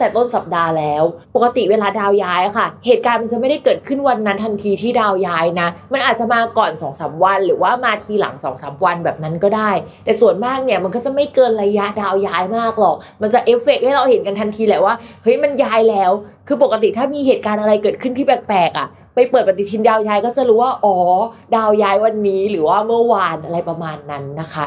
แต่ต้นสัปดาห์แล้ว ปกติเวลาดาวย้ายค่ะ เหตุการณ์มันจะไม่ได้เกิดขึ้นวันนั้นทันทีที่ดาวย้ายนะ มันอาจจะมาก่อน2อสวัน หรือว่ามาทีหลัง2อสวันแบบนั้นก็ได้ แต่ส่วนมากเนี่ยมันก็จะไม่เกินระยะดาวย้ายมากหรอก มันจะเอฟเฟกให้เราเห็นกันทันทีแหละว่าเฮ้ยมันย้ายแล้ว คือปกติถ้ามีเหตุการณ์อะไรเกิดขึ้นที่แปลกๆอะไปเปิดปฏิทินดาวย้ายก็จะรู้ว่าอ๋อ ดาวย้ายวันนี้หรือว่าเมื่อวานอะไรประมาณนั้นนะคะ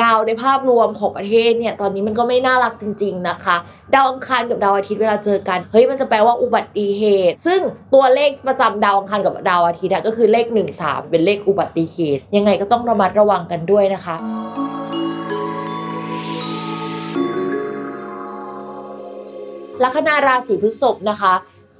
ดาวในภาพรวมของประเทศเนี่ยตอนนี้มันก็ไม่น่ารักจริง ๆนะคะ ดาวอังคารกับดาวอาทิตย์เวลาเจอกันเฮ้ยมันจะแปลว่าอุบัติเหตุ ซึ่งตัวเลขประจำดาวอังคารกับดาวอาทิตย์ก็คือเลข 1 3 เป็นเลขอุบัติเหตุ ยังไงก็ต้องระมัดระวังกันด้วยนะคะลัคนาราศีพฤษภนะคะ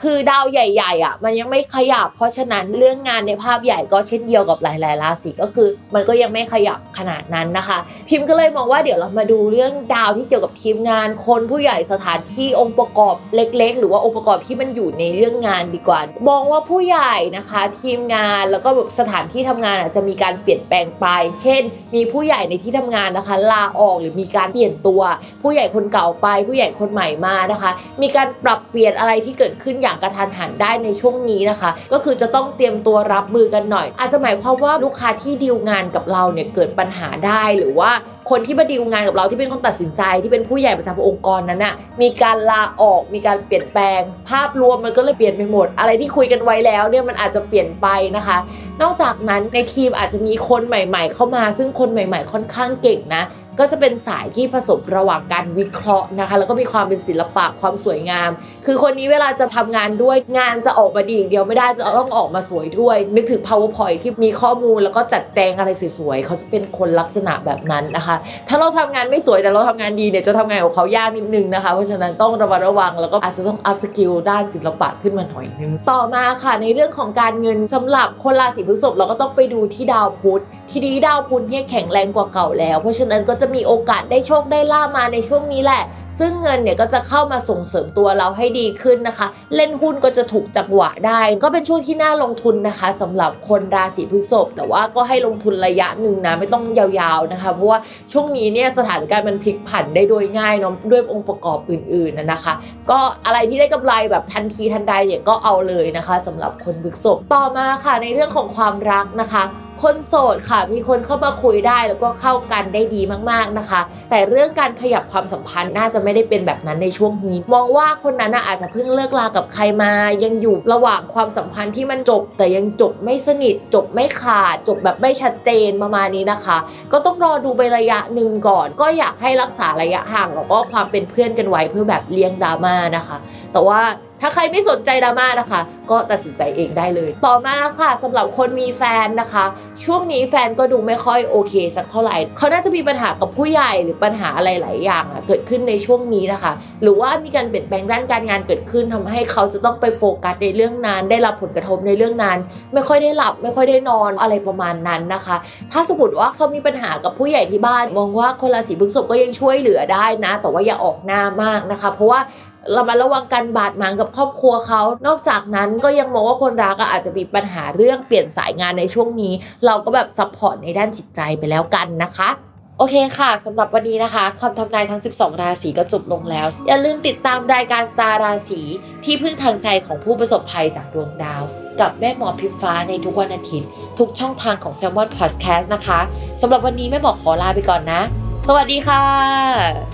คือดาวใหญ่ๆอะมันยังไม่ขยับ เพราะฉะนั้นเรื่องงานในภาพใหญ่ก็เช่นเดียวกับหลายๆราศีก็คือ มันก็ยังไม่ขยับขนาดนั้นนะคะ พิมพ์ก็เลยมองว่าเดี๋ยวเรามาดูเรื่องดาวที่เกี่ยวกับทีมงาน คนผู้ใหญ่สถานที่องค์ประกอบเล็ก ๆ หรือว่าองค์ประกอบที่มันอยู่ในเรื่องงานดีกว่า มองว่าผู้ใหญ่นะคะ ทีมงานแล้วก็แบบสถานที่ทำงานอะจะมีการเปลี่ยนแปลงไป เช่น มีผู้ใหญ่ในที่ทำงานนะคะลาออกหรือมีการเปลี่ยนตัว ผู้ใหญ่คนเก่าไป ผู้ใหญ่คนใหม่มานะคะ มีการปรับเปลี่ยนอะไรที่เกิดขึ้นอย่างกระทันหันได้ในช่วงนี้นะคะ ก็คือจะต้องเตรียมตัวรับมือกันหน่อย อาจจะหมายความว่าลูกค้าที่ดีลงานกับเราเนี่ยเกิดปัญหาได้หรือว่าคนที่มาดีลงานกับเราที่เป็นคนตัดสินใจที่เป็นผู้ใหญ่ประจำองค์กรนั้นน่ะมีการลาออกมีการเปลี่ยนแปลง ภาพรวมมันก็เลยเปลี่ยนไปหมด อะไรที่คุยกันไว้แล้วเนี่ยมันอาจจะเปลี่ยนไปนะคะ นอกจากนั้นในทีมอาจจะมีคนใหม่ ๆ เข้ามา ซึ่งคนใหม่ ๆ ค่อนข้างเก่งนะก็จะเป็นสายที่ผสมระหว่างการวิเคราะห์นะคะ แล้วก็มีความเป็นศิลปะความสวยงาม คือคนนี้เวลาจะทำงานด้วยงานจะออกมาดีอย่างเดียวไม่ได้จะต้องออกมาสวยด้วย นึกถึง powerpoint ที่มีข้อมูลแล้วก็จัดแจงอะไรสวยๆเขาจะเป็นคนลักษณะแบบนั้นนะคะถ้าเราทำงานไม่สวยแต่เราทำงานดีเนี่ยจะทำงานกับเขายากนิดนึงนะคะ เพราะฉะนั้นต้องระมัดระวังแล้วก็อาจจะต้อง upskill ด้านศิลปะขึ้นมาหน่อยนึงต่อมาค่ะในเรื่องของการเงินสำหรับคนราศีพฤษภเราก็ต้องไปดูที่ดาวพุธทีนี้ดาวพุธเนี่ยแข็งแรงกว่าเก่าแล้ว เพราะฉะนั้นก็จะมีโอกาสได้โชคได้ลาบมาในช่วงนี้แหละ ซึ่งเงินเนี่ยก็จะเข้ามาส่งเสริมตัวเราให้ดีขึ้นนะคะ เล่นหุ้นก็จะถูกจังหวะได้ ก็เป็นช่วงที่น่าลงทุนนะคะสำหรับคนราศีพฤษภแต่ว่าก็ให้ลงทุนระยะหนึ่งนะไม่ต้องยาวๆนะคะ เพราะว่าช่วงนี้เนี่ยสถานการณ์มันพลิกผันได้โดยง่ายเนาะด้วยองค์ประกอบอื่นๆนะนะคะ ก็อะไรที่ได้กำไรแบบทันทีทันใดเนี่ยก็เอาเลยนะคะสำหรับคนพฤษภต่อมาค่ะในเรื่องของความรักนะคะ คนโสดค่ะ มีคนเข้ามาคุยได้แล้วก็เข้ากันได้ดีมากๆนะคะ แต่เรื่องการขยับความสัมพันธ์น่าจะไม่ได้เป็นแบบนั้นในช่วงนี้ มองว่าคนนั้นน่ะอาจจะเพิ่งเลิกลากับใครมา ยังอยู่ระหว่างความสัมพันธ์ที่มันจบ แต่ยังจบไม่สนิท จบไม่ขาด จบแบบไม่ชัดเจนประมาณนี้นะคะ ก็ต้องรอดูไประยะหนึ่งก่อน ก็อยากให้รักษาระยะห่างแล้วก็ความเป็นเพื่อนกันไว้เพื่อแบบเลี่ยงดราม่านะคะ แต่ว่าถ้าใครไม่สนใจดราม่านะคะก็ตัดสินใจเองได้เลย ต่อมาค่ะสำหรับคนมีแฟนนะคะ ช่วงนี้แฟนก็ดูไม่ค่อยโอเค สักเท่าไหร่เขาน่าจะมีปัญหากับผู้ใหญ่หรือปัญหาอะไรหลายอย่างอะเกิดขึ้นในช่วงนี้นะคะ หรือว่ามีการเปลี่ยนแปลงด้านการงานเกิดขึ้นทำให้เขาจะต้องไปโฟกัสในเรื่องงานได้รับผลกระทบในเรื่องงานไม่ค่อยได้หลับ ไม่ค่อยได้นอนอะไรประมาณนั้นนะคะ ถ้าสมมติว่าเขามีปัญหากับผู้ใหญ่ที่บ้าน มองว่าคนราศีพฤษภก็ยังช่วยเหลือได้นะ แต่ว่าอย่าออกหน้ามากนะคะ เพราะว่าเรามาระวังการบาดหมางกับครอบครัวเขา นอกจากนั้นก็ยังมองว่าคนรักอาจจะมีปัญหาเรื่องเปลี่ยนสายงานในช่วงนี้ เราก็แบบ support ในด้านจิตใจไปแล้วกันนะคะโอเคค่ะ สำหรับวันนี้นะคะคำทำนายทั้ง 12 ราศีก็จบลงแล้ว อย่าลืมติดตามรายการสตาร์ราศีที่พึ่งทางใจของผู้ประสบภัยจากดวงดาว กับแม่หมอพิมฟ้าในทุกวันอาทิตย์ ทุกช่องทางของ Salmon Podcast นะคะ สำหรับวันนี้แม่หมอขอลาไปก่อนนะ สวัสดีค่ะ